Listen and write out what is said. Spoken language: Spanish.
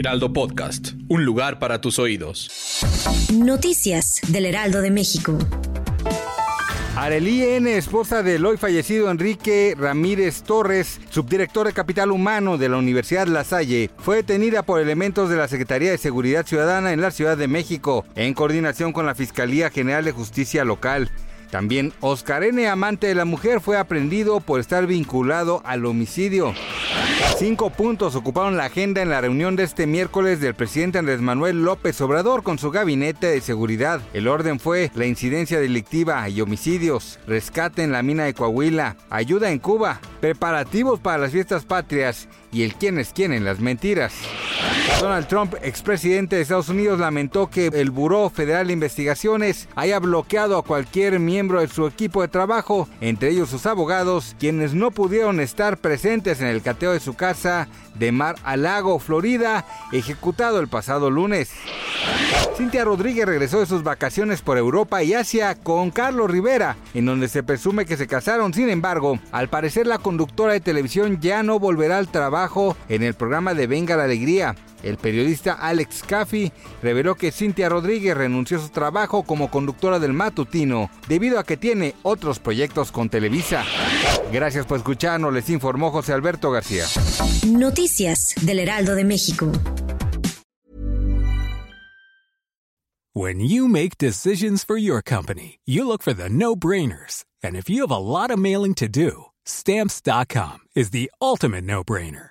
Heraldo Podcast, un lugar para tus oídos. Noticias del Heraldo de México. Arelí N., esposa del hoy fallecido Enrique Ramírez Torres, subdirector de Capital Humano de la Universidad La Salle, fue detenida por elementos de la Secretaría de Seguridad Ciudadana en la Ciudad de México, en coordinación con la Fiscalía General de Justicia Local. También Oscar N., amante de la mujer, fue aprendido por estar vinculado al homicidio. Cinco puntos ocuparon la agenda en la reunión de este miércoles del presidente Andrés Manuel López Obrador con su gabinete de seguridad. El orden fue la incidencia delictiva y homicidios, rescate en la mina de Coahuila, ayuda en Cuba, preparativos para las fiestas patrias y el quién es quién en las mentiras. Donald Trump, expresidente de Estados Unidos, lamentó que el Buró Federal de Investigaciones haya bloqueado a cualquier miembro de su equipo de trabajo, entre ellos sus abogados, quienes no pudieron estar presentes en el cateo de su casa de Mar a Lago, Florida, ejecutado el pasado lunes. Cintia Rodríguez regresó de sus vacaciones por Europa y Asia con Carlos Rivera, en donde se presume que se casaron. Sin embargo, al parecer la conductora de televisión ya no volverá al trabajo en el programa de Venga la Alegría. El periodista Alex Caffey reveló que Cintia Rodríguez renunció a su trabajo como conductora del matutino debido a que tiene otros proyectos con Televisa. Gracias por escucharnos, les informó José Alberto García. Noticias del Heraldo de México. When you make decisions for your company, you look for the no-brainers. And if you have a lot of mailing to do, stamps.com is the ultimate no-brainer.